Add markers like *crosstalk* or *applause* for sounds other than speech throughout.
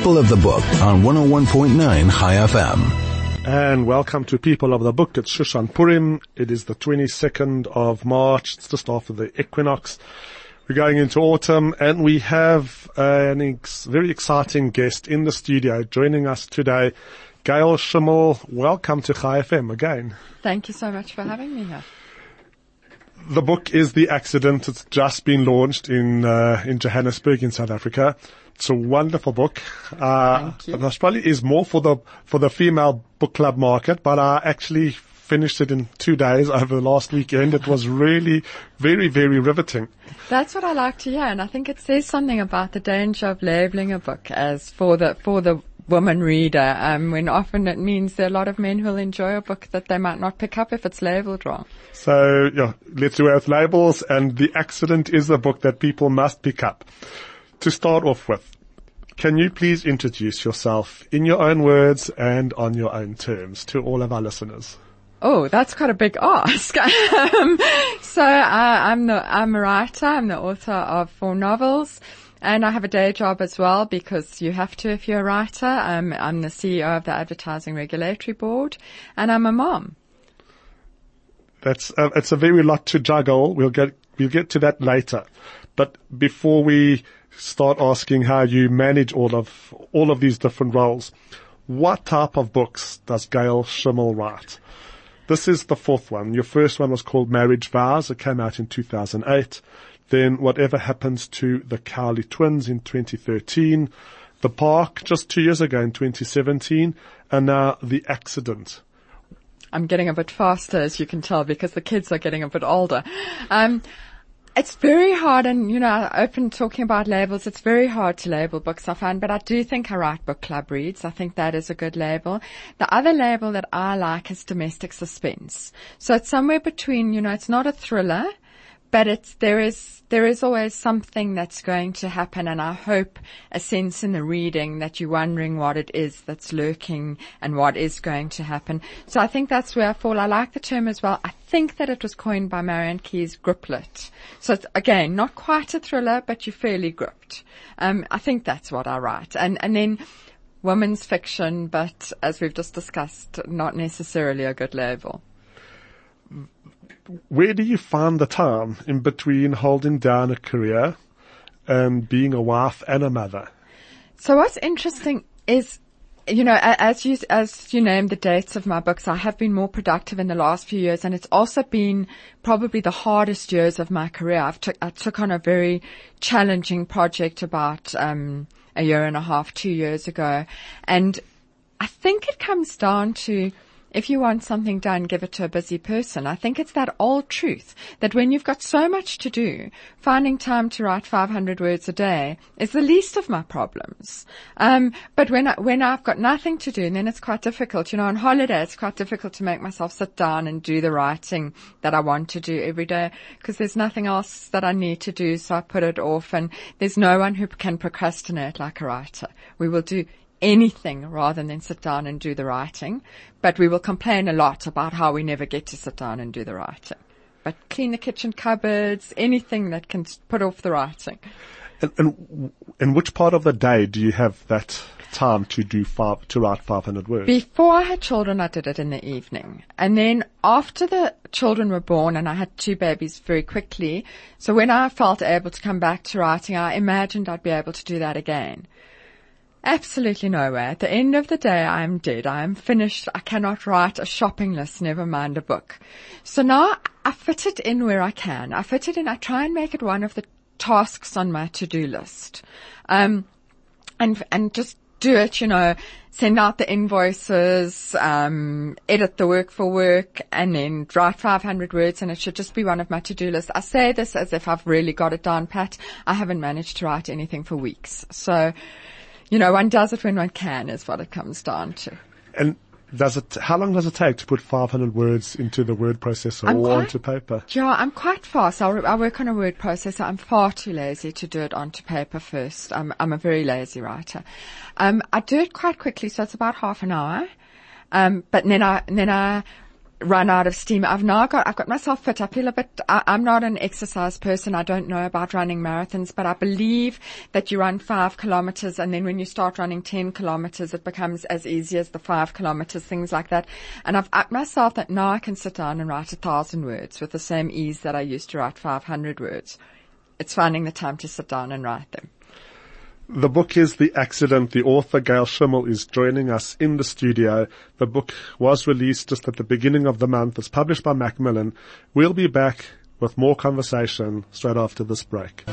People of the Book on 101.9 High FM. And welcome to People of the Book. It's Shushan Purim. It is the 22nd of March. It's just after the equinox. We're going into autumn and we have an ex- very exciting guest in the studio joining us today. Gail Schimmel, welcome to High FM again. Thank you so much for having me here. The book is The Accident. It's just been launched in, uh, in Johannesburg in South Africa. It's a wonderful book. Uh, Thank you. probably is more for the, for the female book club market, but I actually finished it in two days over the last weekend. It was really very, very riveting. That's what I like to hear, and I think it says something about the danger of labeling a book as for the for the woman reader, um, when often it means there are a lot of men who'll enjoy a book that they might not pick up if it's labeled wrong. So, yeah, let's do with labels and The Accident is a book that people must pick up. To start off with, can you please introduce yourself in your own words and on your own terms to all of our listeners? Oh, that's quite a big ask. *laughs* um, so uh, I'm the I'm a writer. I'm the author of four novels. And I have a day job as well because you have to if you're a writer. Um, I'm the CEO of the Advertising Regulatory Board and I'm a mom. That's uh, it's a very lot to juggle. We'll get we'll get to that later. But before we start asking how you manage all of all of these different roles, what type of books does Gail Schimmel write? This is the fourth one. Your first one was called Marriage Vows. It came out in 2008. Then Whatever Happens to the Cowley Twins in 2013. The Park just two years ago in 2017. And now The Accident. I'm getting a bit faster, as you can tell, because the kids are getting a bit older. Um, it's very hard, and you know, I open talking about labels. It's very hard to label books, I find, but I do think I write book club reads. I think that is a good label. The other label that I like is domestic suspense. So it's somewhere between, you know, it's not a thriller, but it's there is there is always something that's going to happen, and I hope a sense in the reading that you're wondering what it is that's lurking and what is going to happen. So I think that's where I fall. I like the term as well. I think that it was coined by Marianne Keyes, griplit. So again, not quite a thriller, but you're fairly gripped. Um, I think that's what I write, and and then. Women's fiction, but as we've just discussed, not necessarily a good label. Where do you find the time in between holding down a career and being a wife and a mother? So what's interesting is, you know, as you, as you named the dates of my books, I have been more productive in the last few years and it's also been probably the hardest years of my career. I've took, I took on a very challenging project about, um, a year and a half, two years ago. And I think it comes down to, if you want something done, give it to a busy person. I think it's that old truth that when you've got so much to do, finding time to write 500 words a day is the least of my problems. Um, but when I, when I've got nothing to do, then it's quite difficult. You know, on holiday, it's quite difficult to make myself sit down and do the writing that I want to do every day because there's nothing else that I need to do. So I put it off and there's no one who can procrastinate like a writer. We will do anything rather than sit down and do the writing. But we will complain a lot about how we never get to sit down and do the writing. But clean the kitchen cupboards, anything that can put off the writing. And, and in which part of the day do you have that time to do five, to write 500 words? Before I had children, I did it in the evening. And then after the children were born and I had two babies very quickly, so when I felt able to come back to writing, I imagined I'd be able to do that again. Absolutely nowhere. At the end of the day, I am dead. I am finished. I cannot write a shopping list, never mind a book. So now I fit it in where I can. I fit it in. I try and make it one of the tasks on my to-do list. Um, and, and just do it, you know, send out the invoices, um, edit the work for work, and then write 500 words, and it should just be one of my to-do lists. I say this as if I've really got it down pat. I haven't managed to write anything for weeks. So, you know, one does it when one can is what it comes down to. And does it, how long does it take to put 500 words into the word processor I'm or quite- onto paper? Yeah, I'm quite fast. I, I work on a word processor. I'm far too lazy to do it onto paper first. I'm, I'm a very lazy writer. Um, I do it quite quickly, so it's about half an hour. Um, but then I, then I run out of steam. I've now got, I've got myself fit. I feel a bit, I, I'm not an exercise person. I don't know about running marathons, but I believe that you run five kilometers and then when you start running 10 kilometers, it becomes as easy as the five kilometers, things like that. And I've upped myself that now I can sit down and write a thousand words with the same ease that I used to write 500 words. It's finding the time to sit down and write them. The book is The Accident. The author, Gail Schimmel, is joining us in the studio. The book was released just at the beginning of the month. It's published by Macmillan. We'll be back with more conversation straight after this break.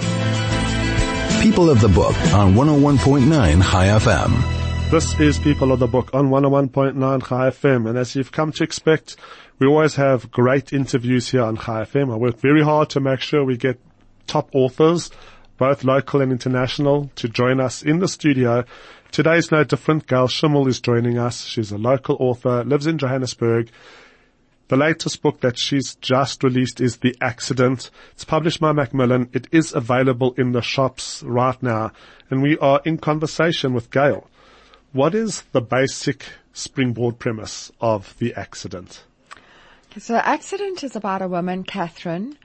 People of the Book on 101.9 High FM. This is People of the Book on 101.9 High FM. And as you've come to expect, we always have great interviews here on High FM. I work very hard to make sure we get top authors both local and international, to join us in the studio. Today is no different. Gail Schimmel is joining us. She's a local author, lives in Johannesburg. The latest book that she's just released is The Accident. It's published by Macmillan. It is available in the shops right now. And we are in conversation with Gail. What is the basic springboard premise of The Accident? So Accident is about a woman, Catherine,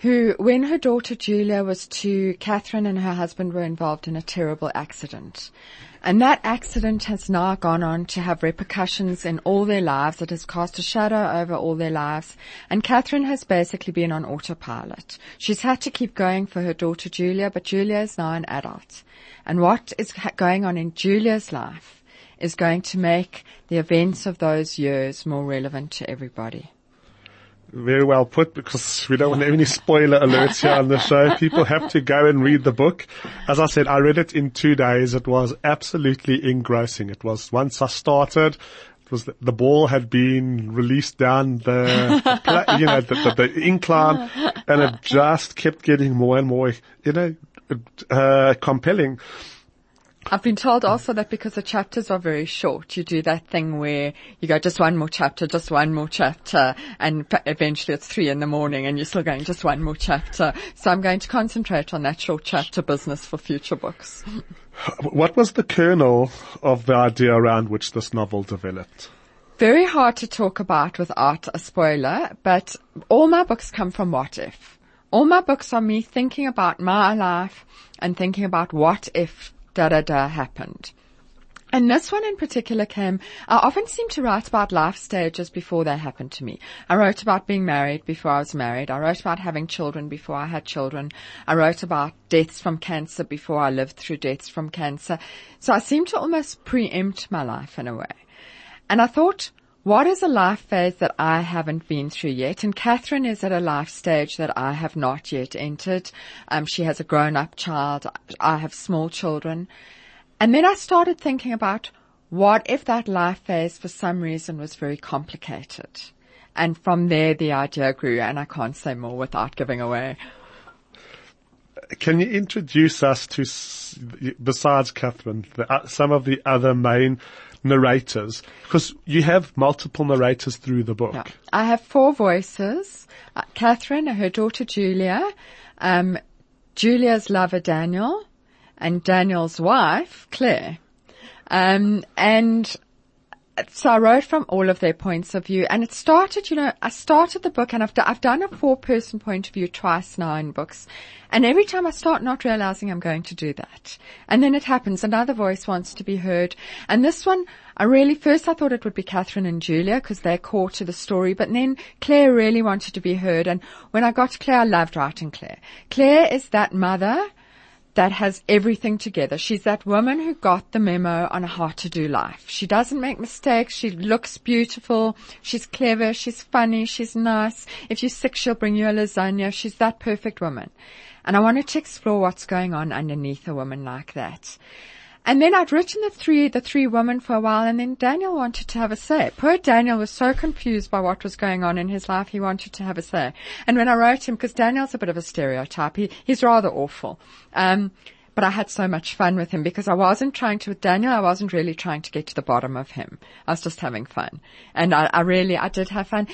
who, when her daughter Julia was two, Catherine and her husband were involved in a terrible accident. And that accident has now gone on to have repercussions in all their lives. It has cast a shadow over all their lives. And Catherine has basically been on autopilot. She's had to keep going for her daughter Julia, but Julia is now an adult. And what is going on in Julia's life is going to make the events of those years more relevant to everybody. Very well put because we don't want any spoiler alerts here on the show. People have to go and read the book. As I said, I read it in two days. It was absolutely engrossing. It was once I started, it was the, the ball had been released down the, you know, the, the, the, incline and it just kept getting more and more, you know, uh, compelling. I've been told also that because the chapters are very short, you do that thing where you go just one more chapter, just one more chapter, and eventually it's three in the morning and you're still going just one more chapter. So I'm going to concentrate on that short chapter business for future books. *laughs* What was the kernel of the idea around which this novel developed? Very hard to talk about without a spoiler, but all my books come from what if. All my books are me thinking about my life and thinking about what if da da da happened. And this one in particular came, I often seem to write about life stages before they happen to me. I wrote about being married before I was married. I wrote about having children before I had children. I wrote about deaths from cancer before I lived through deaths from cancer. So I seem to almost preempt my life in a way. And I thought, what is a life phase that I haven't been through yet? And Catherine is at a life stage that I have not yet entered. Um, she has a grown up child. I have small children. And then I started thinking about what if that life phase for some reason was very complicated? And from there the idea grew and I can't say more without giving away. Can you introduce us to, besides Catherine, the, uh, some of the other main narrators? Because you have multiple narrators through the book. Yeah. I have four voices. Uh, Catherine, her daughter Julia, um, Julia's lover Daniel, and Daniel's wife Claire. Um, and so I wrote from all of their points of view and it started, you know, I started the book and I've, I've done a four person point of view twice now in books. And every time I start not realizing I'm going to do that. And then it happens. Another voice wants to be heard. And this one, I really, first I thought it would be Catherine and Julia because they're core to the story, but then Claire really wanted to be heard. And when I got to Claire, I loved writing Claire. Claire is that mother that has everything together. She's that woman who got the memo on how to do life. She doesn't make mistakes. She looks beautiful. She's clever. She's funny. She's nice. If you're sick, she'll bring you a lasagna. She's that perfect woman. And I wanted to explore what's going on underneath a woman like that. And then I'd written the three, the three women for a while and then Daniel wanted to have a say. Poor Daniel was so confused by what was going on in his life, he wanted to have a say. And when I wrote him, because Daniel's a bit of a stereotype, he, he's rather awful. Um, but I had so much fun with him because I wasn't trying to, with Daniel, I wasn't really trying to get to the bottom of him. I was just having fun. And I, I really, I did have fun.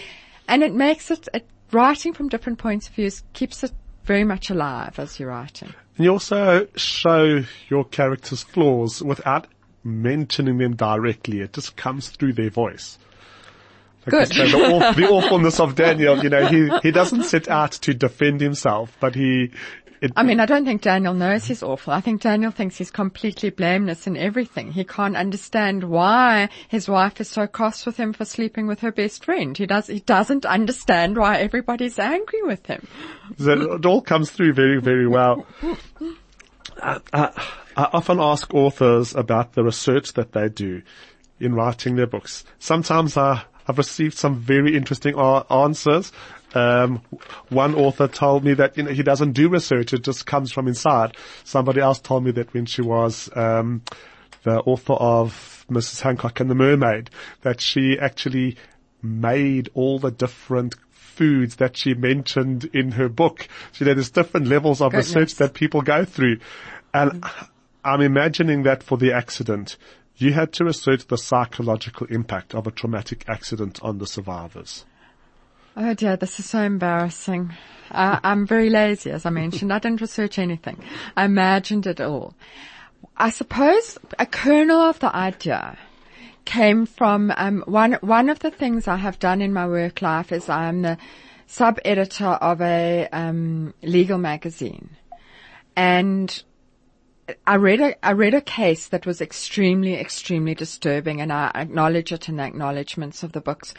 And it makes it, it, writing from different points of view keeps it very much alive as you're writing. And you also show your characters' flaws without mentioning them directly. It just comes through their voice. Good. So the, the awfulness of Daniel, you know, he, he doesn't set out to defend himself, but he, it, I mean, I don't think Daniel knows he's awful. I think Daniel thinks he's completely blameless in everything. He can't understand why his wife is so cross with him for sleeping with her best friend. He does, he doesn't understand why everybody's angry with him. So it all comes through very, very well. I, I, I often ask authors about the research that they do in writing their books. Sometimes I, I've received some very interesting answers. Um, one author told me that you know, he doesn't do research; it just comes from inside. Somebody else told me that when she was um, the author of Mrs. Hancock and the Mermaid, that she actually made all the different foods that she mentioned in her book. So you know, there's different levels of Goodness. research that people go through. And I'm imagining that for the accident, you had to research the psychological impact of a traumatic accident on the survivors. Oh dear, this is so embarrassing. I, I'm very lazy, as I mentioned. I didn't research anything. I imagined it all. I suppose a kernel of the idea came from um, one one of the things I have done in my work life is I am the sub editor of a um, legal magazine, and I read a I read a case that was extremely extremely disturbing, and I acknowledge it in the acknowledgements of the books.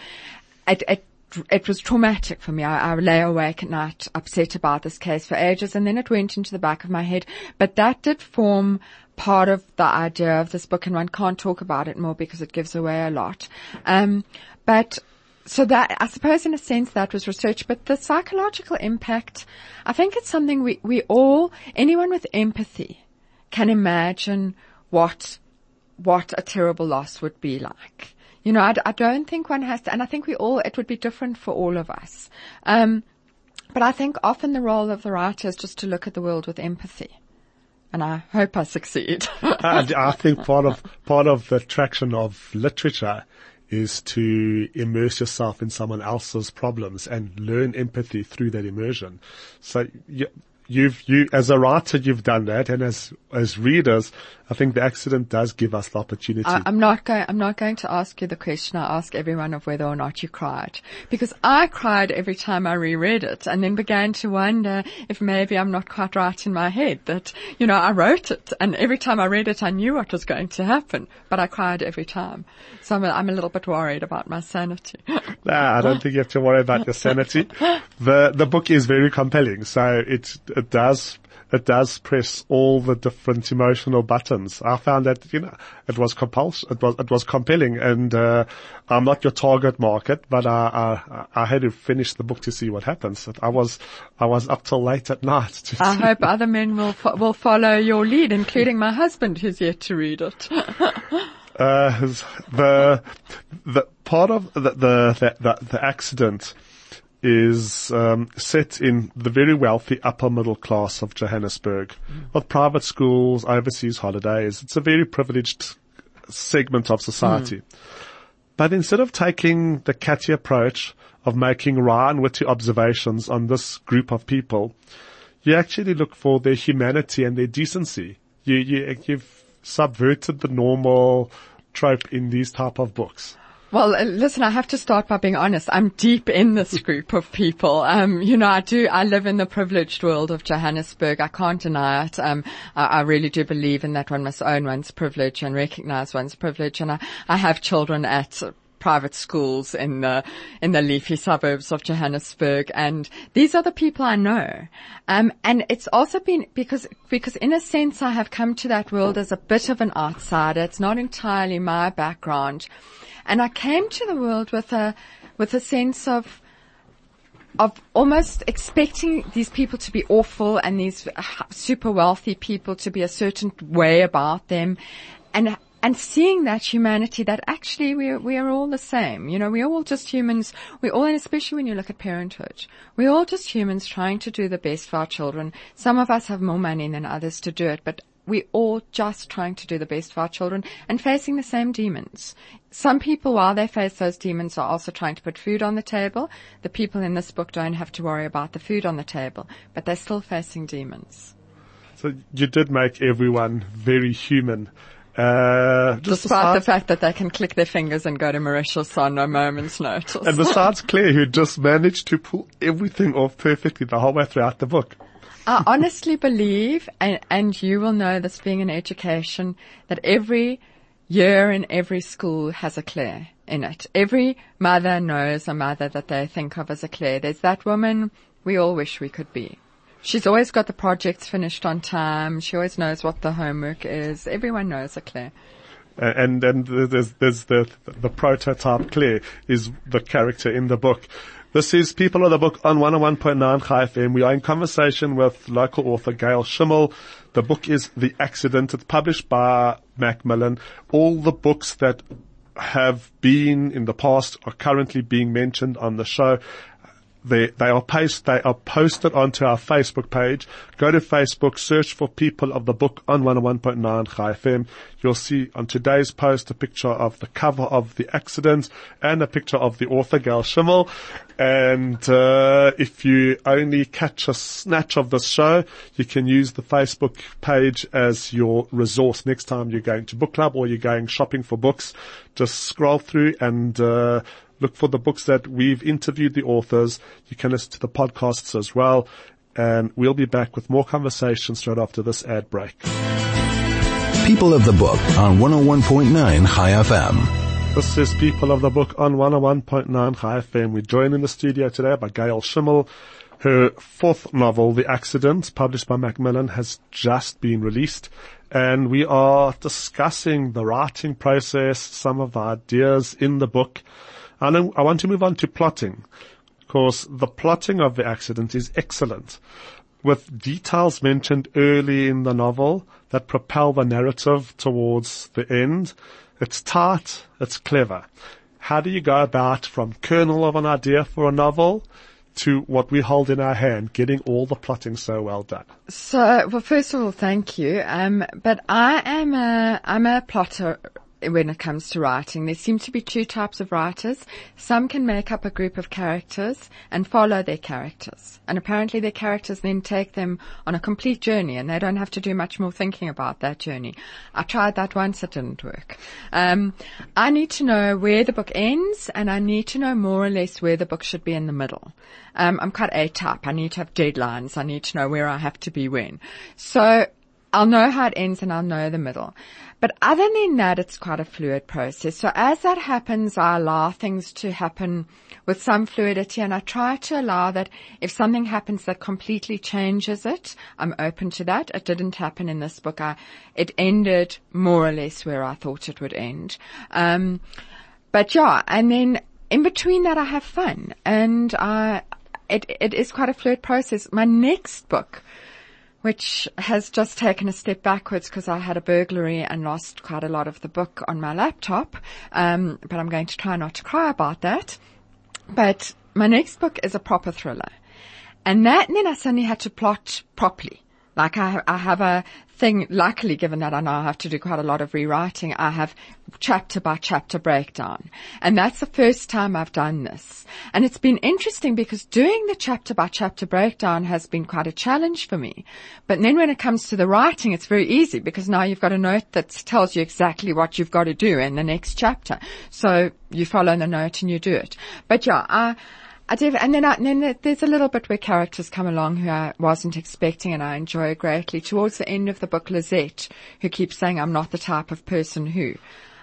It it it was traumatic for me. I, I lay awake at night upset about this case for ages, and then it went into the back of my head. But that did form part of the idea of this book, and one can't talk about it more because it gives away a lot. Um, but so that I suppose in a sense that was research, but the psychological impact, I think it's something we we all anyone with empathy can imagine what what a terrible loss would be like. You know, I don't think one has to, and I think we all, it would be different for all of us. Um, but I think often the role of the writer is just to look at the world with empathy. And I hope I succeed. *laughs* I think part of part of the attraction of literature is to immerse yourself in someone else's problems and learn empathy through that immersion. So you, you've you as a writer you've done that, and as as readers, I think the accident does give us the opportunity. I, I'm not going. I'm not going to ask you the question I ask everyone of whether or not you cried, because I cried every time I reread it, and then began to wonder if maybe I'm not quite right in my head. That you know I wrote it, and every time I read it, I knew what was going to happen, but I cried every time. So I'm a, I'm a little bit worried about my sanity. Nah, I don't think you have to worry about your sanity. *laughs* The the book is very compelling, so it it does it does press all the different emotional buttons. I found that you know it was compulsion, it was it was compelling, and uh, I'm not your target market, but I, I I had to finish the book to see what happens. I was I was up till late at night. To I hope *laughs* other men will fo- will follow your lead, including my husband, who's yet to read it. *laughs* uh, the the part of the the the, the accident is um, set in the very wealthy upper middle class of Johannesburg, with private schools, overseas holidays. It's a very privileged segment of society. But instead of taking the catty approach of making wry and witty observations on this group of people, you actually look for their humanity and their decency. You, you, you've subverted the normal trope in these type of books. Well, uh, listen, I have to start by being honest. I'm deep in this group of people. Um, you know, I do, I live in the privileged world of Johannesburg. I can't deny it. Um, I, I really do believe in that one must own one's privilege and recognize one's privilege. And I, I have children at private schools in the in the leafy suburbs of Johannesburg, and these are the people I know. Um, and it's also been because because in a sense I have come to that world as a bit of an outsider. It's not entirely my background, and I came to the world with a with a sense of of almost expecting these people to be awful and these super wealthy people to be a certain way about them, and and seeing that humanity that actually we we are all the same. You know, we're all just humans. We all, and especially when you look at parenthood, we're all just humans trying to do the best for our children. Some of us have more money than others to do it, but we're all just trying to do the best for our children and facing the same demons. Some people, while they face those demons, are also trying to put food on the table. The people in this book don't have to worry about the food on the table, but they're still facing demons. So you did make everyone very human. Uh, just Despite the fact that they can click their fingers and go to Mauritius on a moment's notice. and besides *laughs* Claire, who just managed to pull everything off perfectly the whole way throughout the book. I honestly believe, and, and you will know this being in education, that every year in every school has a Claire in it. Every mother knows a mother that they think of as a Claire. There's that woman we all wish we could be. She's always got the projects finished on time. She always knows what the homework is. Everyone knows a Claire. And and there's there's the the prototype Claire is the character in the book. This is People of the Book on 101.9 High FM. We are in conversation with local author Gail Schimmel. The book is The Accident. It's published by Macmillan. All the books that have been in the past are currently being mentioned on the show. They, they are paste, they are posted onto our Facebook page. Go to Facebook, search for People of the Book on 101.9 High FM. You'll see on today's post a picture of the cover of the accident and a picture of the author, Gail Schimmel. And, uh, if you only catch a snatch of this show, you can use the Facebook page as your resource next time you're going to book club or you're going shopping for books. Just scroll through and, uh, Look for the books that we've interviewed the authors. You can listen to the podcasts as well. And we'll be back with more conversations straight after this ad break. People of the Book on 101.9 High FM. This is People of the Book on 101.9 High FM. We're joined in the studio today by Gail Schimmel. Her fourth novel, The Accident, published by Macmillan, has just been released. And we are discussing the writing process, some of the ideas in the book. And I want to move on to plotting. Of course, the plotting of The Accident is excellent. With details mentioned early in the novel that propel the narrative towards the end. It's tight, it's clever. How do you go about from kernel of an idea for a novel to what we hold in our hand, getting all the plotting so well done? So, well, first of all, thank you. Um, but I am a, I'm a plotter when it comes to writing. There seem to be two types of writers. Some can make up a group of characters and follow their characters. And apparently their characters then take them on a complete journey and they don't have to do much more thinking about that journey. I tried that once, it didn't work. Um, I need to know where the book ends and I need to know more or less where the book should be in the middle. Um, I'm quite A-type. I need to have deadlines. I need to know where I have to be when. So I'll know how it ends and I'll know the middle. But other than that, it's quite a fluid process. So as that happens, I allow things to happen with some fluidity and I try to allow that if something happens that completely changes it, I'm open to that. It didn't happen in this book. I, it ended more or less where I thought it would end. Um, but yeah, and then in between that, I have fun and I, it, it is quite a fluid process. My next book, which has just taken a step backwards because I had a burglary and lost quite a lot of the book on my laptop. Um, but I'm going to try not to cry about that. But my next book is a proper thriller. And that, and then I suddenly had to plot properly. Like I, I have a thing, luckily given that I now have to do quite a lot of rewriting, I have chapter by chapter breakdown. And that's the first time I've done this. And it's been interesting because doing the chapter by chapter breakdown has been quite a challenge for me. But then when it comes to the writing, it's very easy because now you've got a note that tells you exactly what you've got to do in the next chapter. So you follow the note and you do it. But yeah, I, I and then, I, then there's a little bit where characters come along who I wasn't expecting and I enjoy greatly. Towards the end of the book, Lizette, who keeps saying I'm not the type of person who.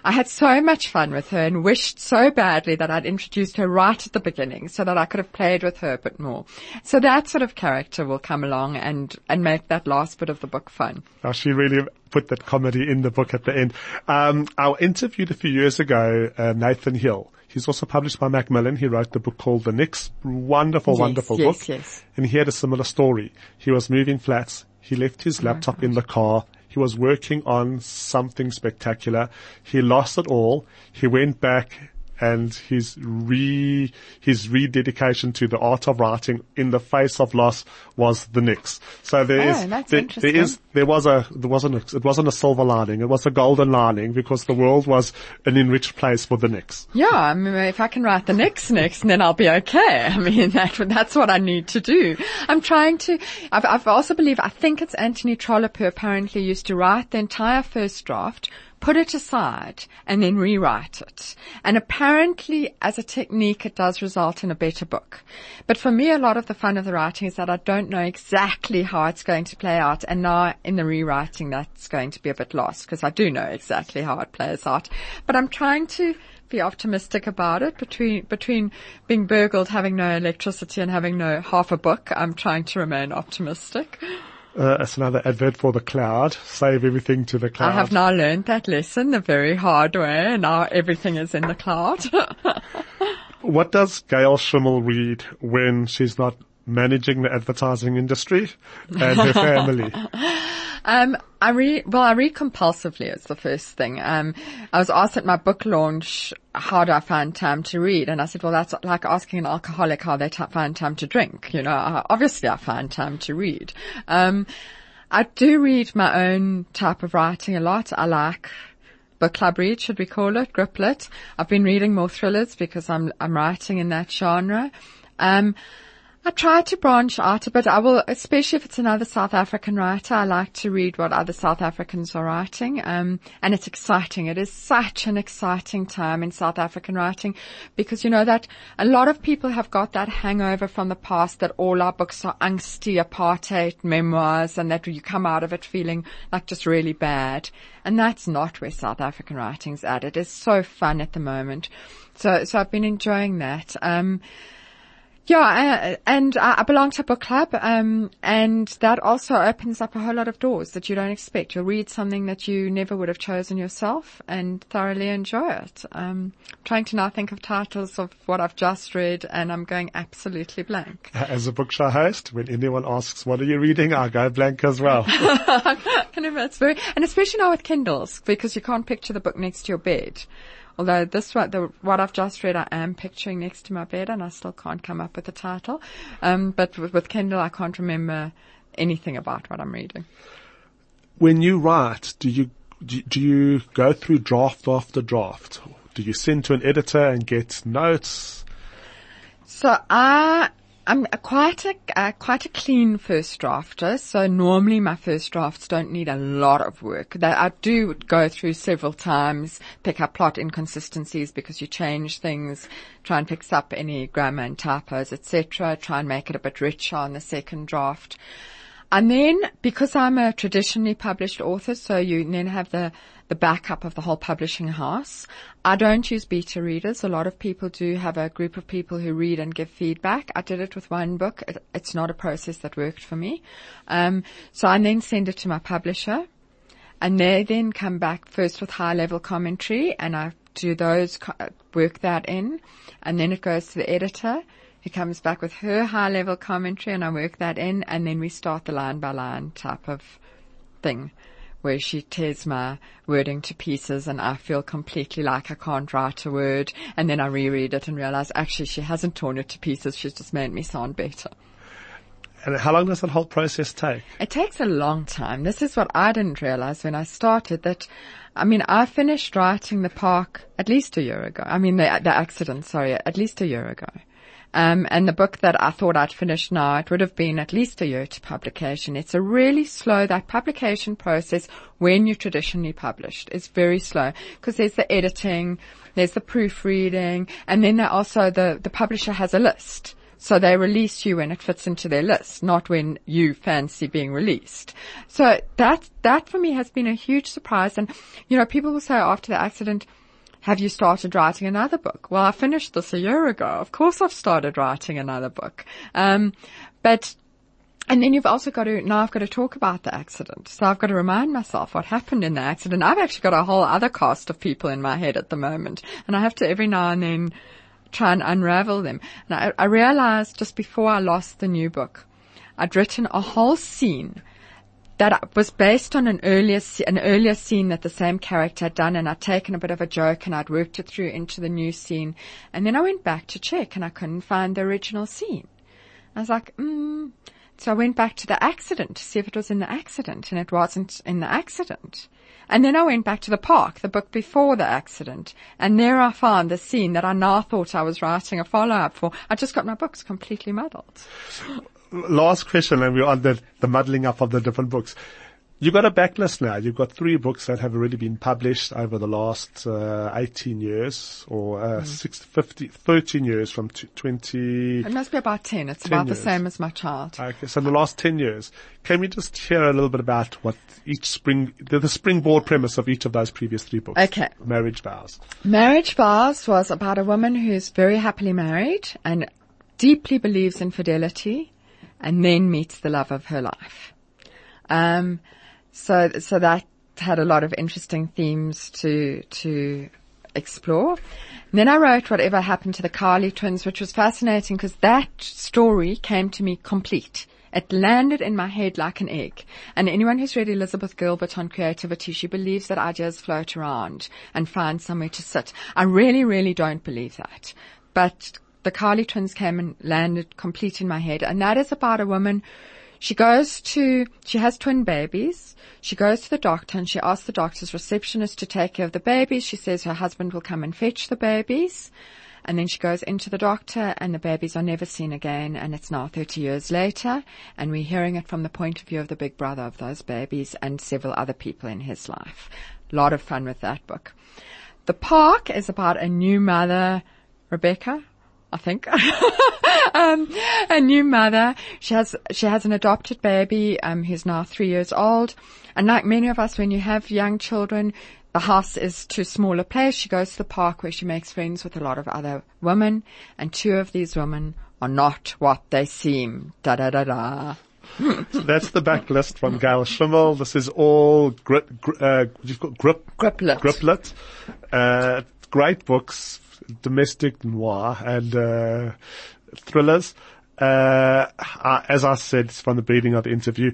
I had so much fun with her and wished so badly that I'd introduced her right at the beginning so that I could have played with her a bit more. So that sort of character will come along and, and make that last bit of the book fun. She really put that comedy in the book at the end. Um, I interviewed a few years ago uh, Nathan Hill. He's also published by Macmillan. He wrote the book called The Nix. Wonderful, Yes, wonderful yes, book. yes. And he had a similar story. He was moving flats. He left his oh laptop in the car. He was working on something spectacular. He lost it all. He went back and his re, his rededication to the art of writing in the face of loss was the Nix. So there oh, is there, there is there was a, there wasn't it wasn't a silver lining. It was a golden lining because the world was an enriched place for the Nix. Yeah, I mean, if I can write the next next, then I'll be okay. *laughs* I mean, that, that's what I need to do. I'm trying to, I've, I've also believe, I think it's Anthony Trollope who apparently used to write the entire first draft, put it aside, and then rewrite it. And apparently, as a technique, it does result in a better book. But for me, a lot of the fun of the writing is that I don't know exactly how it's going to play out. And now in the rewriting, that's going to be a bit lost because I do know exactly how it plays out. But I'm trying to be optimistic about it between between being burgled, having no electricity and having no half a book. I'm trying to remain optimistic. Uh, it's another advert for the cloud. Save everything to the cloud. I have now learned that lesson the very hard way and now everything is in the cloud. *laughs* what does Gail Schimmel read when she's not managing the advertising industry and her family? *laughs* Um, I read, well, I read compulsively is the first thing. Um, I was asked at my book launch, how do I find time to read? And I said, well, that's like asking an alcoholic how they t- find time to drink. You know, obviously I find time to read. Um, I do read my own type of writing a lot. I like book club read, should we call it, griplit. I've been reading more thrillers because I'm, I'm writing in that genre. Um, I try to branch out a bit. I will, especially if it's another South African writer, I like to read what other South Africans are writing. Um, and it's exciting. It is such an exciting time in South African writing because you know that a lot of people have got that hangover from the past that all our books are angsty apartheid memoirs and that you come out of it feeling like just really bad. And that's not where South African writing's at. It is so fun at the moment. So, so I've been enjoying that. Um, yeah, and I belong to a book club, um, and that also opens up a whole lot of doors that you don't expect. You'll read something that you never would have chosen yourself and thoroughly enjoy it. Um, I'm trying to now think of titles of what I've just read, and I'm going absolutely blank. *laughs* As a bookshop host, when anyone asks, what are you reading? I go blank as well. *laughs* very, and especially now with Kindles, because you can't picture the book next to your bed. Although this one, the, what I've just read, I am picturing next to my bed, and I still can't come up with the title. Um, but with, with Kindle, I can't remember anything about what I'm reading. When you write, do you do you go through draft after draft? Do you send to an editor and get notes? So I I'm quite a uh, quite a clean first drafter, so normally my first drafts don't need a lot of work. That I do go through several times, pick up plot inconsistencies because you change things, try and fix up any grammar and typos, etc. Try and make it a bit richer on the second draft. And then, because I'm a traditionally published author, so you then have the the backup of the whole publishing house. I don't use beta readers. A lot of people do have a group of people who read and give feedback. I did it with one book. it's not a process that worked for me. Um, so I then send it to my publisher and they then come back first with high level commentary and I do those, work that in and then it goes to the editor who comes back with her high level commentary and I work that in and then we start the line by line type of thing where she tears my wording to pieces and I feel completely like I can't write a word. And then I reread it and realize actually she hasn't torn it to pieces. She's just made me sound better. And how long does that whole process take? It takes a long time. This is what I didn't realize when I started that, I mean, I finished writing the park at least a year ago. I mean, the, the accident, sorry, at least a year ago. Um, and the book that I thought I'd finish now, it would have been at least a year to publication. It's a really slow, that publication process when you're traditionally published is very slow because there's the editing, there's the proofreading, and then there also the, the publisher has a list. So they release you when it fits into their list, not when you fancy being released. So that, that for me has been a huge surprise. And, you know, people will say after the accident, have you started writing another book? Well, I finished this a year ago. Of course I've started writing another book. Um, but and then you've also got to, now I've got to talk about the accident. So I've got to remind myself what happened in the accident. I've actually got a whole other cast of people in my head at the moment. And I have to every now and then try and unravel them. And I, I realized just before I lost the new book, I'd written a whole scene that was based on an earlier an earlier scene that the same character had done, and I'd taken a bit of a joke and I'd worked it through into the new scene, and then I went back to check and I couldn't find the original scene. I was like, mm. so I went back to the accident to see if it was in the accident, and it wasn't in the accident. And then I went back to the park, the book before the accident, and there I found the scene that I now thought I was writing a follow-up for. I just got my books completely muddled *laughs* last question, and we're on the, the muddling up of the different books. You've got a backlist now. You've got three books that have already been published over the last uh, 18 years or uh, Mm. six, 50, 13 years from t- 20. It must be about 10. It's 10 about years. the same as my child. Okay, so the last 10 years, can we just hear a little bit about what each spring, the, the springboard premise of each of those previous three books? Okay. Marriage vows. Marriage Vows was about a woman who's very happily married and deeply believes in fidelity and then meets the love of her life. Um, so, so that had a lot of interesting themes to, to explore. And then I wrote Whatever Happened to the Cowley Twins, which was fascinating because that story came to me complete. It landed in my head like an egg. And anyone who's read Elizabeth Gilbert on creativity, she believes that ideas float around and find somewhere to sit. I really, really don't believe that. But the Cowley twins came and landed complete in my head. And that is about a woman she goes to, she has twin babies. She goes to the doctor and she asks the doctor's receptionist to take care of the babies. She says her husband will come and fetch the babies. And then she goes into the doctor and the babies are never seen again. And it's now 30 years later. And we're hearing it from the point of view of the big brother of those babies and several other people in his life. A lot of fun with that book. The Park is about a new mother, Rebecca, I think. *laughs* um, a new mother. She has she has an adopted baby. Um, who's now three years old. And like many of us, when you have young children, the house is too small a place. She goes to the park where she makes friends with a lot of other women, and two of these women are not what they seem. Da da da da. That's the backlist from Gail Schimmel. This is all grip, gri- uh, you've got grip, Griplit. griplit. Uh, great books, domestic noir and, uh, thrillers. Uh, I- as I said from the beginning of the interview,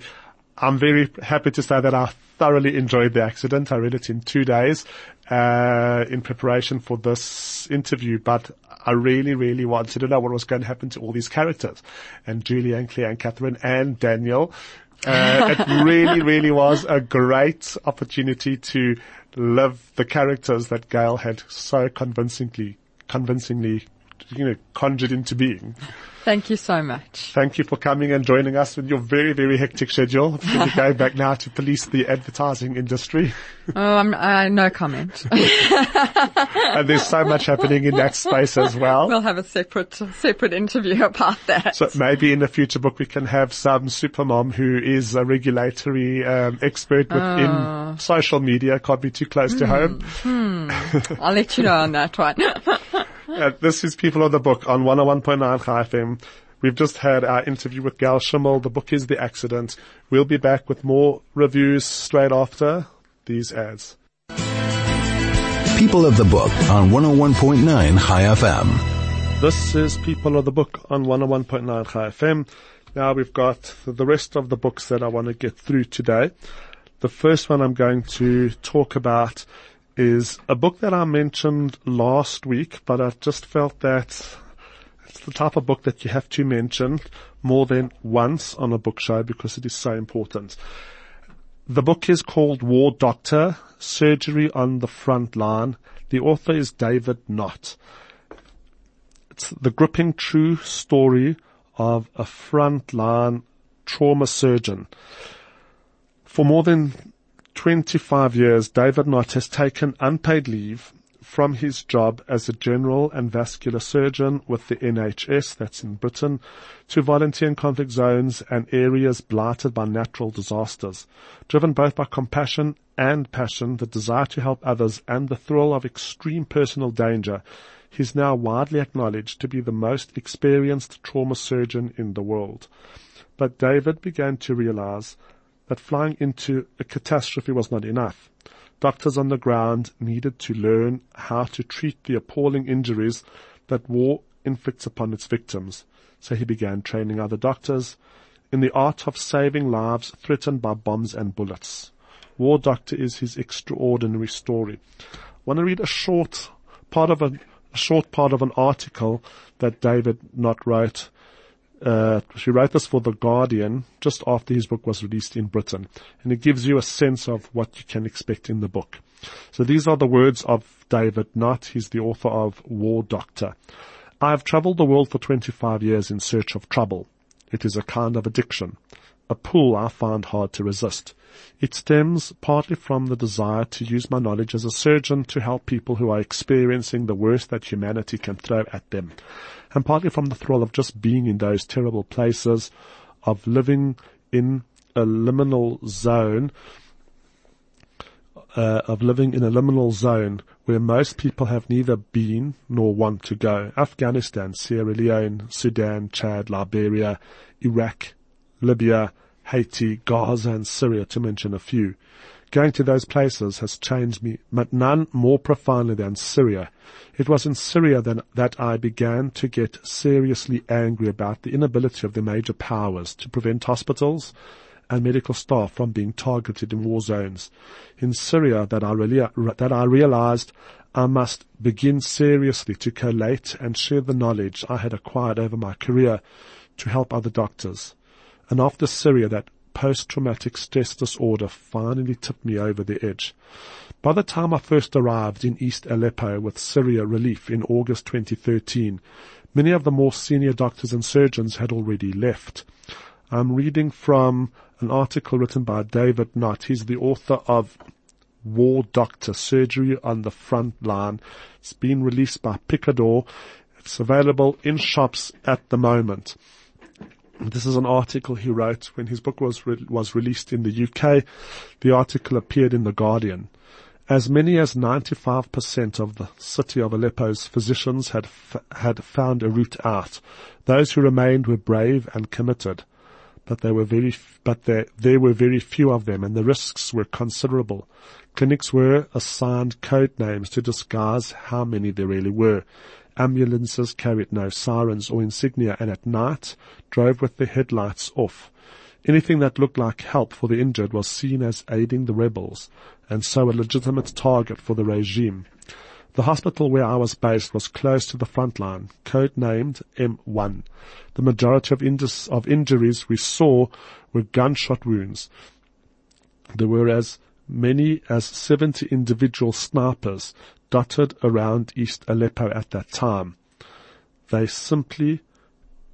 I'm very happy to say that I thoroughly enjoyed the accident. I read it in two days, uh, in preparation for this interview, but I really, really wanted to know what was going to happen to all these characters. And Julie and Claire and Catherine and Daniel. Uh, it *laughs* really, really was a great opportunity to live the characters that Gail had so convincingly, convincingly, you know, conjured into being. Thank you so much. Thank you for coming and joining us with your very, very hectic schedule. *laughs* You're going back now to police the advertising industry. *laughs* Oh, I'm, uh, no comment. *laughs* and there's so much happening in that space as well. we'll have a separate separate interview about that. So maybe in a future book we can have some supermom who is a regulatory um, expert within Ah. social media. Can't be too close to home. I'll let you know on that one. Uh, this is People of the Book on 101.9 High FM. We've just had our interview with Gail Schimmel. The book is The Accident. We'll be back with more reviews straight after these ads. People of the Book on 101.9 High FM. This is People of the Book on 101.9 High FM. Now we've got the rest of the books that I want to get through today. The first one I'm going to talk about is a book that I mentioned last week, but I just felt that it's the type of book that you have to mention more than once on a book show because it is so important. The book is called War Doctor, Surgery on the Front Line. The author is David Nott. It's the gripping true story of a frontline trauma surgeon. For more than 25 years, David Nott has taken unpaid leave from his job as a general and vascular surgeon with the NHS, that's in Britain, to volunteer in conflict zones and areas blighted by natural disasters. Driven both by compassion and passion, the desire to help others and the thrill of extreme personal danger, he is now widely acknowledged to be the most experienced trauma surgeon in the world. But David began to realize that flying into a catastrophe was not enough. Doctors on the ground needed to learn how to treat the appalling injuries that war inflicts upon its victims. So he began training other doctors in the art of saving lives threatened by bombs and bullets. War Doctor is his extraordinary story. I want to read a short part of a, a short part of an article that David Nott wrote uh, she wrote this for The Guardian just after his book was released in Britain. And it gives you a sense of what you can expect in the book. So these are the words of David Nott. He's the author of War Doctor. I have traveled the world for 25 years in search of trouble. It is a kind of addiction. A pull I find hard to resist. It stems partly from the desire to use my knowledge as a surgeon to help people who are experiencing the worst that humanity can throw at them, and partly from the thrill of just being in those terrible places, of living in a liminal zone, uh, of living in a liminal zone where most people have neither been nor want to go. Afghanistan, Sierra Leone, Sudan, Chad, Liberia, Iraq, Libya, Haiti, Gaza and Syria to mention a few. Going to those places has changed me, but none more profoundly than Syria. It was in Syria then that I began to get seriously angry about the inability of the major powers to prevent hospitals and medical staff from being targeted in war zones. In Syria that I, really, that I realized I must begin seriously to collate and share the knowledge I had acquired over my career to help other doctors. And after Syria, that post-traumatic stress disorder finally tipped me over the edge. By the time I first arrived in East Aleppo with Syria Relief in August 2013, many of the more senior doctors and surgeons had already left. I'm reading from an article written by David Nott. He's the author of War Doctor Surgery on the Front Line. It's been released by Picador. It's available in shops at the moment. This is an article he wrote when his book was re- was released in the UK. The article appeared in the Guardian. As many as 95% of the city of Aleppo's physicians had f- had found a route out. Those who remained were brave and committed, but there were very f- but there there were very few of them, and the risks were considerable. Clinics were assigned code names to disguise how many there really were. Ambulances carried no sirens or insignia and at night drove with the headlights off. Anything that looked like help for the injured was seen as aiding the rebels and so a legitimate target for the regime. The hospital where I was based was close to the front line, code-named M1. The majority of, indus- of injuries we saw were gunshot wounds. There were as many as 70 individual snipers dotted around East Aleppo at that time. They simply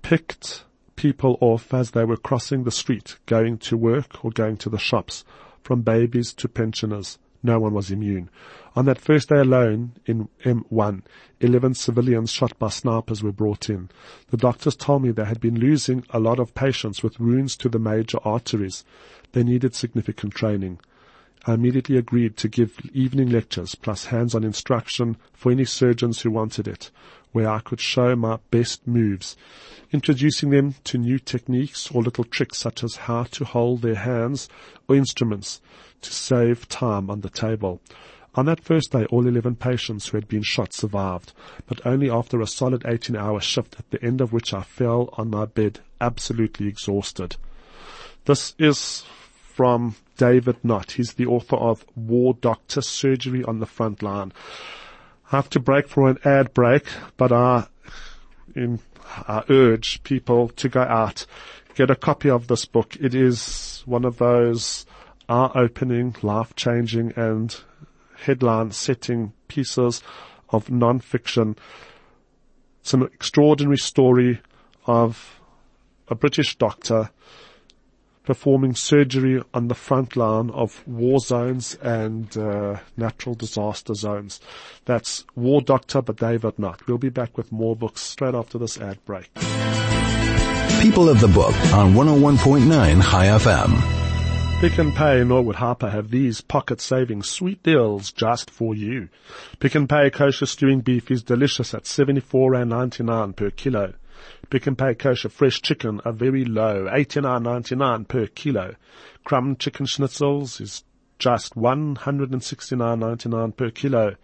picked people off as they were crossing the street, going to work or going to the shops, from babies to pensioners. No one was immune. On that first day alone in M1, 11 civilians shot by snipers were brought in. The doctors told me they had been losing a lot of patients with wounds to the major arteries. They needed significant training. I immediately agreed to give evening lectures plus hands-on instruction for any surgeons who wanted it, where I could show my best moves, introducing them to new techniques or little tricks such as how to hold their hands or instruments to save time on the table. On that first day, all 11 patients who had been shot survived, but only after a solid 18 hour shift at the end of which I fell on my bed absolutely exhausted. This is from David Nott. He's the author of War Doctor Surgery on the Front Line. I have to break for an ad break, but I, in, I urge people to go out, get a copy of this book. It is one of those eye-opening, life-changing and headline-setting pieces of non-fiction. It's an extraordinary story of a British doctor performing surgery on the front line of war zones and uh, natural disaster zones. That's War Doctor but David Nott. We'll be back with more books straight after this ad break. People of the Book on 101.9 Chai FM. Pick and Pay Norwood Hyper have these pocket-saving sweet deals just for you. Pick and Pay kosher stewing beef is delicious at 74 and 99 per kilo. Pick and Pay kosher fresh chicken are very low, 89.99 per kilo. Crumb chicken schnitzels is just 169.99 per kilo.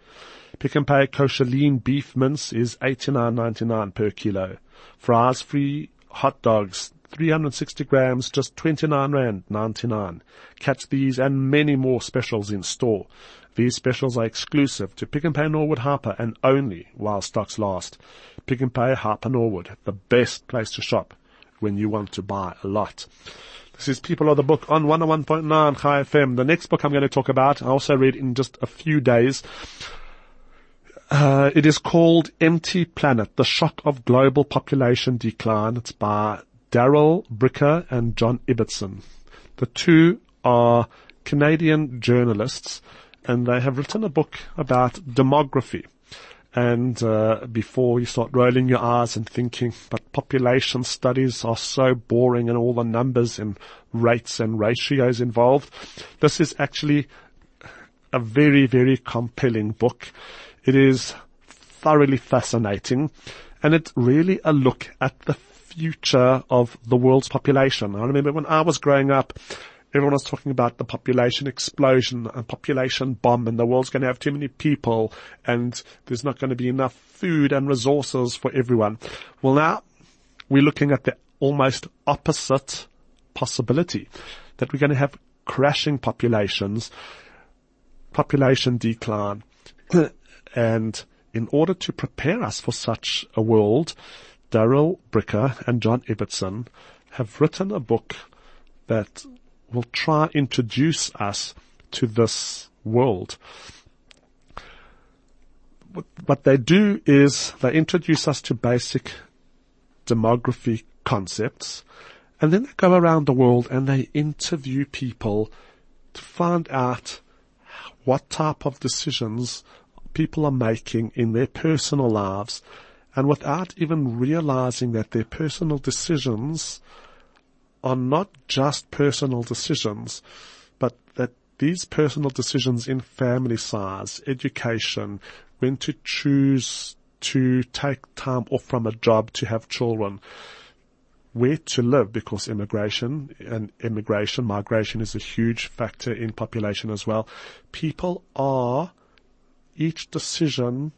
Pick and Pay kosher lean beef mince is 89.99 per kilo. Fries free hot dogs 360 grams, just 29 rand 99. Catch these and many more specials in store. These specials are exclusive to Pick and Pay Norwood Hyper and only while stocks last. Pick and Pay Hyper Norwood, the best place to shop when you want to buy a lot. This is People of the Book on 101.9 Chai FM. The next book I'm going to talk about, I also read in just a few days. Uh, it is called Empty Planet, The Shock of Global Population Decline. It's by Darrell Bricker and John Ibbitson. The two are Canadian journalists and they have written a book about demography. And uh, before you start rolling your eyes and thinking, but population studies are so boring and all the numbers and rates and ratios involved, this is actually a very, very compelling book. It is thoroughly fascinating and it's really a look at the future of the world's population. I remember when I was growing up, everyone was talking about the population explosion and population bomb and the world's going to have too many people and there's not going to be enough food and resources for everyone. Well now we're looking at the almost opposite possibility that we're going to have crashing populations, population decline *clears throat* and in order to prepare us for such a world, Darrell Bricker and John Ibbitson have written a book that will try introduce us to this world. What they do is they introduce us to basic demography concepts and then they go around the world and they interview people to find out what type of decisions people are making in their personal lives and without even realizing that their personal decisions are not just personal decisions, but that these personal decisions in family size, education, when to choose to take time off from a job to have children, where to live because immigration and immigration, migration is a huge factor in population as well. People are, each decision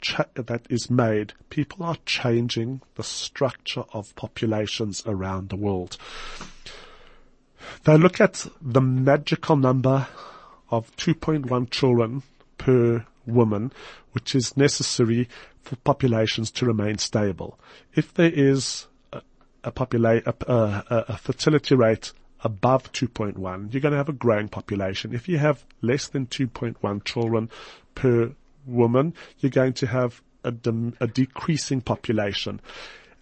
cha- that is made, people are changing the structure of populations around the world. They look at the magical number of 2.1 children per woman, which is necessary for populations to remain stable. If there is a, a, popula- a, a, a fertility rate above 2.1, you're going to have a growing population. If you have less than 2.1 children per woman, you're going to have a, de- a decreasing population.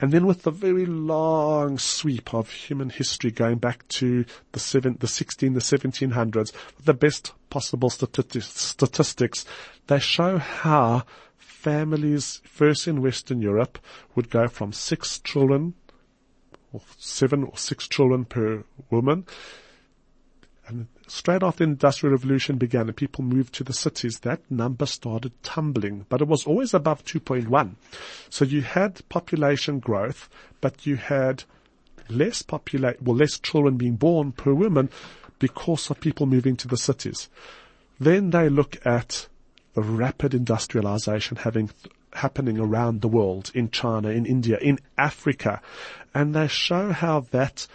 And then with the very long sweep of human history going back to the seven, the 16, the 1700s, the best possible statistics, they show how families, first in Western Europe, would go from six children, or seven or six children per woman, and straight after the Industrial Revolution began and people moved to the cities, that number started tumbling, but it was always above 2.1. So you had population growth, but you had less populate, well, less children being born per woman because of people moving to the cities. Then they look at the rapid industrialization having happening around the world, in China, in India, in Africa, and they show how that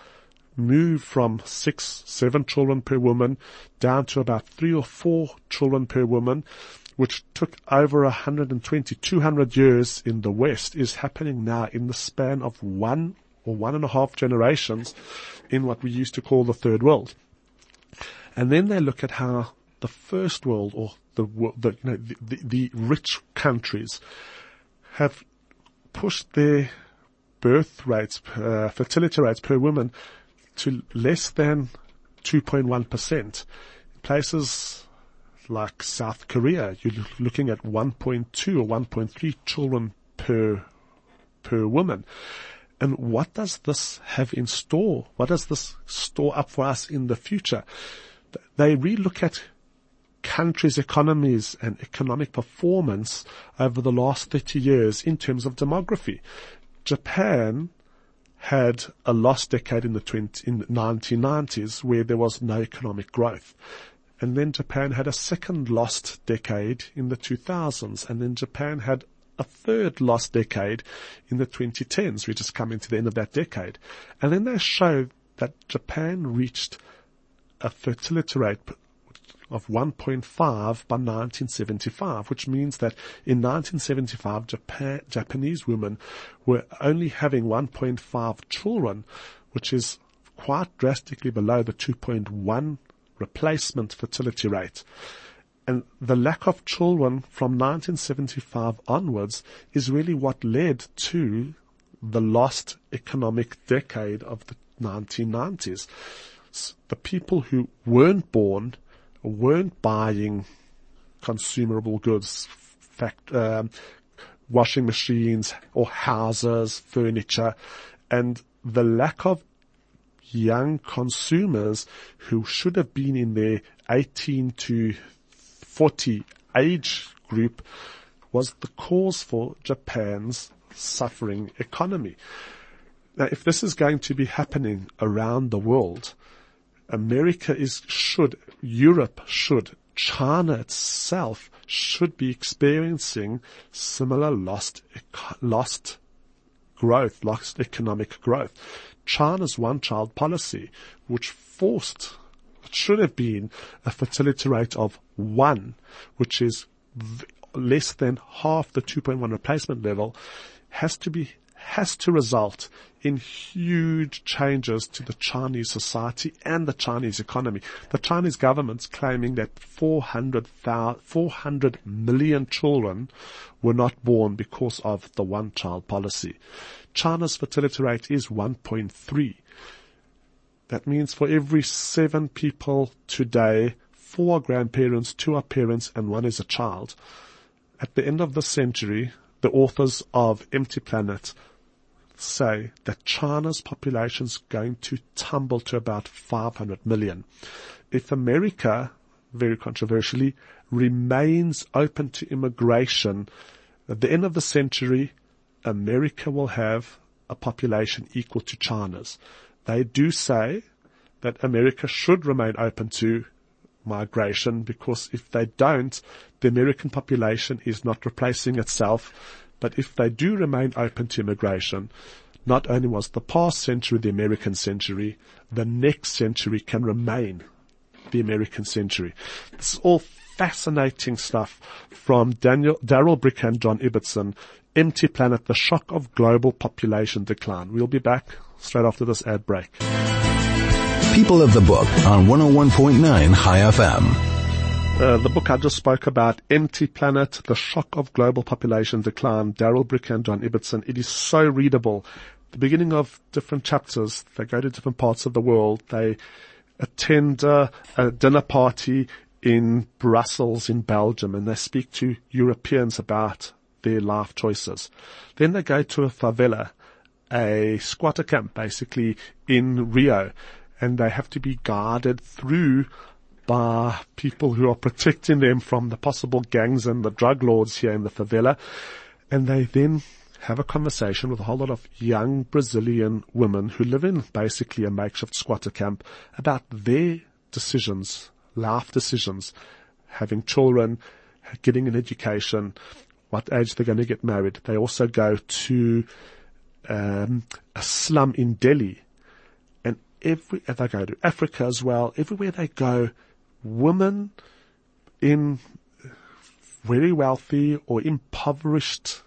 move from six, seven children per woman down to about three or four children per woman, which took over 120, 200 years in the West, is happening now in the span of one or one and a half generations in what we used to call the third world. And then they look at how the first world or the, the, you know, the, the, the rich countries have pushed their birth rates, uh, fertility rates per woman to less than 2.1%. Places like South Korea, you're looking at 1.2 or 1.3 children per, per woman. And what does this have in store? What does this store up for us in the future? They relook at countries' economies and economic performance over the last 30 years in terms of demography. Japan had a lost decade in the 20, in the 1990s where there was no economic growth. And then Japan had a second lost decade in the 2000s. And then Japan had a third lost decade in the 2010s. We're just coming to the end of that decade. And then they show that Japan reached a fertility rate of 1.5 by 1975, which means that in 1975, Japan, Japanese women were only having 1.5 children, which is quite drastically below the 2.1 replacement fertility rate. And the lack of children from 1975 onwards is really what led to the lost economic decade of the 1990s. The people who weren't born, weren't buying consumable goods, fact, um, washing machines or houses, furniture, and the lack of young consumers who should have been in their 18 to 40 age group was the cause for Japan's suffering economy. Now, if this is going to be happening around the world, America is, should, Europe should, China itself should be experiencing similar lost, lost growth, lost economic growth. China's one child policy, which forced, it should have been a fertility rate of one, which is v- less than half the 2.1 replacement level, has to be has to result in huge changes to the Chinese society and the Chinese economy. The Chinese government's claiming that 400, 400 million children were not born because of the one child policy. China's fertility rate is 1.3. That means for every seven people today, four are grandparents, two are parents, and one is a child. At the end of the century, the authors of Empty Planet say that China's population is going to tumble to about 500 million. If America, very controversially, remains open to immigration, at the end of the century, America will have a population equal to China's. They do say that America should remain open to migration because if they don't, the American population is not replacing itself but if they do remain open to immigration, not only was the past century the American century, the next century can remain the American century. This is all fascinating stuff from Daniel, Darrell Bricker and John Ibbitson. Empty Planet, the shock of global population decline. We'll be back straight after this ad break. People of the Book on 101.9 Chai FM. Uh, the book I just spoke about, Empty Planet, The Shock of Global Population Decline, Darrell Brick and John Ibbitson. It is so readable. The beginning of different chapters, they go to different parts of the world. They attend uh, a dinner party in Brussels in Belgium and they speak to Europeans about their life choices. Then they go to a favela, a squatter camp basically in Rio and they have to be guarded through by people who are protecting them from the possible gangs and the drug lords here in the favela. And they then have a conversation with a whole lot of young Brazilian women who live in basically a makeshift squatter camp about their decisions, life decisions, having children, getting an education, what age they're going to get married. They also go to um, a slum in Delhi, and every they go to Africa as well. Everywhere they go, women in very wealthy or impoverished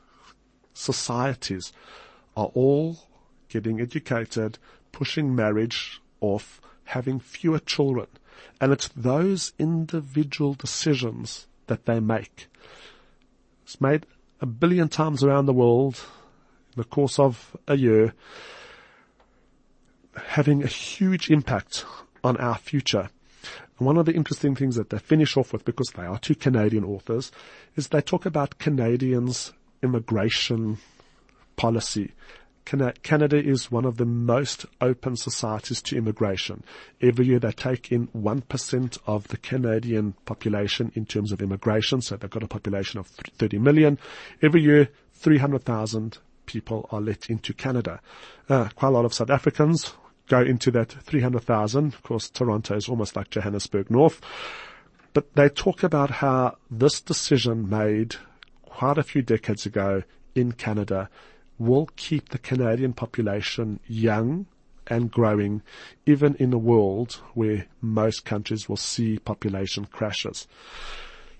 societies are all getting educated, pushing marriage off, having fewer children. And it's those individual decisions that they make. It's made a billion times around the world in the course of a year, having a huge impact on our future. And one of the interesting things that they finish off with, because they are two Canadian authors, is they talk about Canadians' immigration policy. Canada is one of the most open societies to immigration. Every year they take in 1% of the Canadian population in terms of immigration. So they've got a population of 30 million. Every year, 300,000 people are let into Canada. Uh, quite a lot of South Africans, go into that 300,000. Of course, Toronto is almost like Johannesburg North. But they talk about how this decision made quite a few decades ago in Canada will keep the Canadian population young and growing, even in a world where most countries will see population crashes.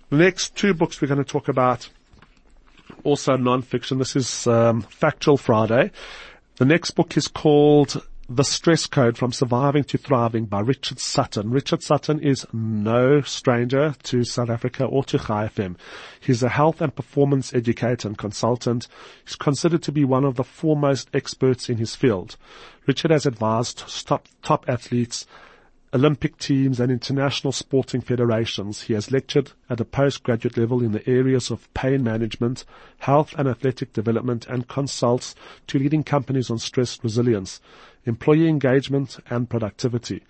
The next two books we're going to talk about, also non-fiction. This is um, Factual Friday. The next book is called The Stress Code from Surviving to Thriving by Richard Sutton. Richard Sutton is no stranger to South Africa or to Chai FM. He's a health and performance educator and consultant. He's considered to be one of the foremost experts in his field. Richard has advised top, top athletes Olympic teams and international sporting federations. He has lectured at a postgraduate level in the areas of pain management, health and athletic development and consults to leading companies on stress resilience, employee engagement and productivity.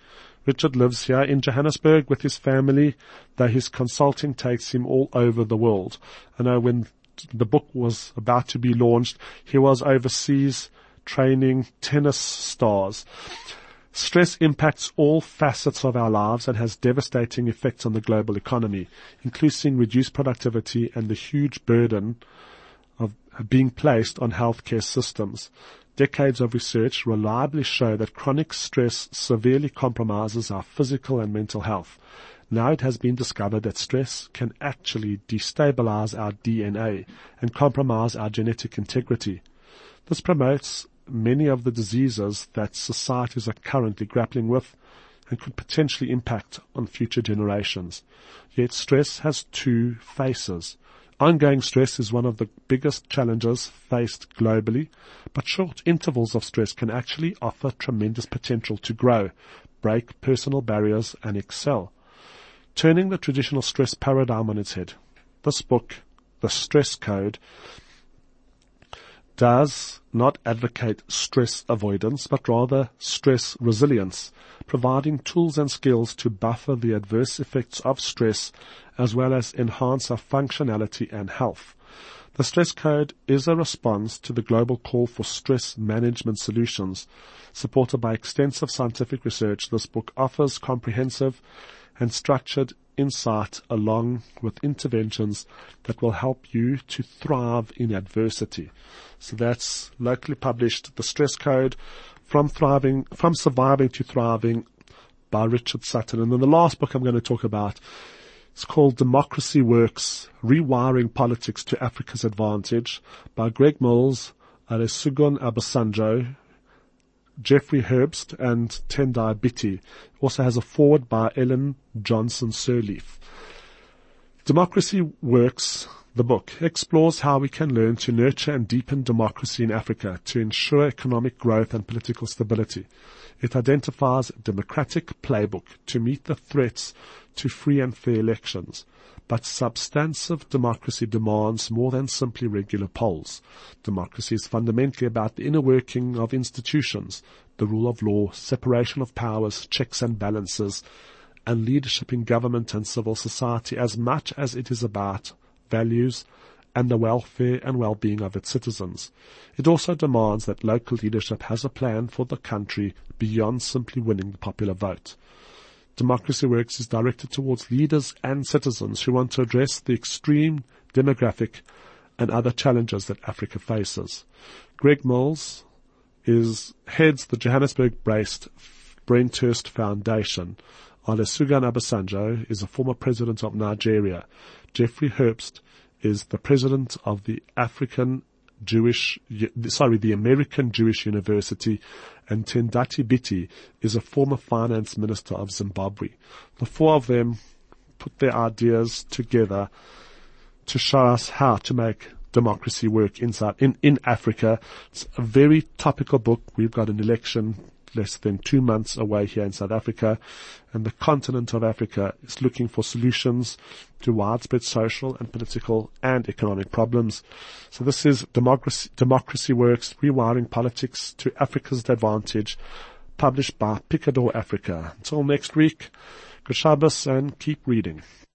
Richard lives here in Johannesburg with his family, though his consulting takes him all over the world. I know when the book was about to be launched, he was overseas training tennis stars. Stress impacts all facets of our lives and has devastating effects on the global economy, including reduced productivity and the huge burden of being placed on healthcare systems. Decades of research reliably show that chronic stress severely compromises our physical and mental health. Now it has been discovered that stress can actually destabilize our DNA and compromise our genetic integrity. This promotes many of the diseases that societies are currently grappling with and could potentially impact on future generations. Yet stress has two faces. Ongoing stress is one of the biggest challenges faced globally, but short intervals of stress can actually offer tremendous potential to grow, break personal barriers and excel. Turning the traditional stress paradigm on its head. This book, The Stress Code, does not advocate stress avoidance, but rather stress resilience, providing tools and skills to buffer the adverse effects of stress as well as enhance our functionality and health. The stress code is a response to the global call for stress management solutions. Supported by extensive scientific research, this book offers comprehensive and structured insight along with interventions that will help you to thrive in adversity. So that's locally published, The Stress Code from thriving, from surviving to thriving by Richard Sutton. And then the last book I'm going to talk about is called Democracy Works, Rewiring Politics to Africa's Advantage by Greg Mills, Olusegun Obasanjo, Jeffrey Herbst and Tendai Biti. It also has a forward by Ellen Johnson Sirleaf. Democracy Works, the book, explores how we can learn to nurture and deepen democracy in Africa to ensure economic growth and political stability. It identifies a democratic playbook to meet the threats to free and fair elections. But substantive democracy demands more than simply regular polls. Democracy is fundamentally about the inner working of institutions, the rule of law, separation of powers, checks and balances, and leadership in government and civil society as much as it is about values and the welfare and well-being of its citizens. It also demands that local leadership has a plan for the country beyond simply winning the popular vote. Democracy Works is directed towards leaders and citizens who want to address the extreme demographic and other challenges that Africa faces. Greg Mills is heads the Johannesburg-based Brenthurst Foundation. Olusegun Obasanjo is a former president of Nigeria. Jeffrey Herbst is the president of the African Jewish, sorry, the American Jewish University, and Tendai Biti is a former finance minister of Zimbabwe. The four of them put their ideas together to show us how to make democracy work inside in, in Africa. It's a very topical book. We've got an election less than two months away here in South Africa. And the continent of Africa is looking for solutions to widespread social and political and economic problems. So this is Democracy, Democracy Works, Rewiring Politics to Africa's Advantage, published by Picador Africa. Until next week, good Shabbos and keep reading.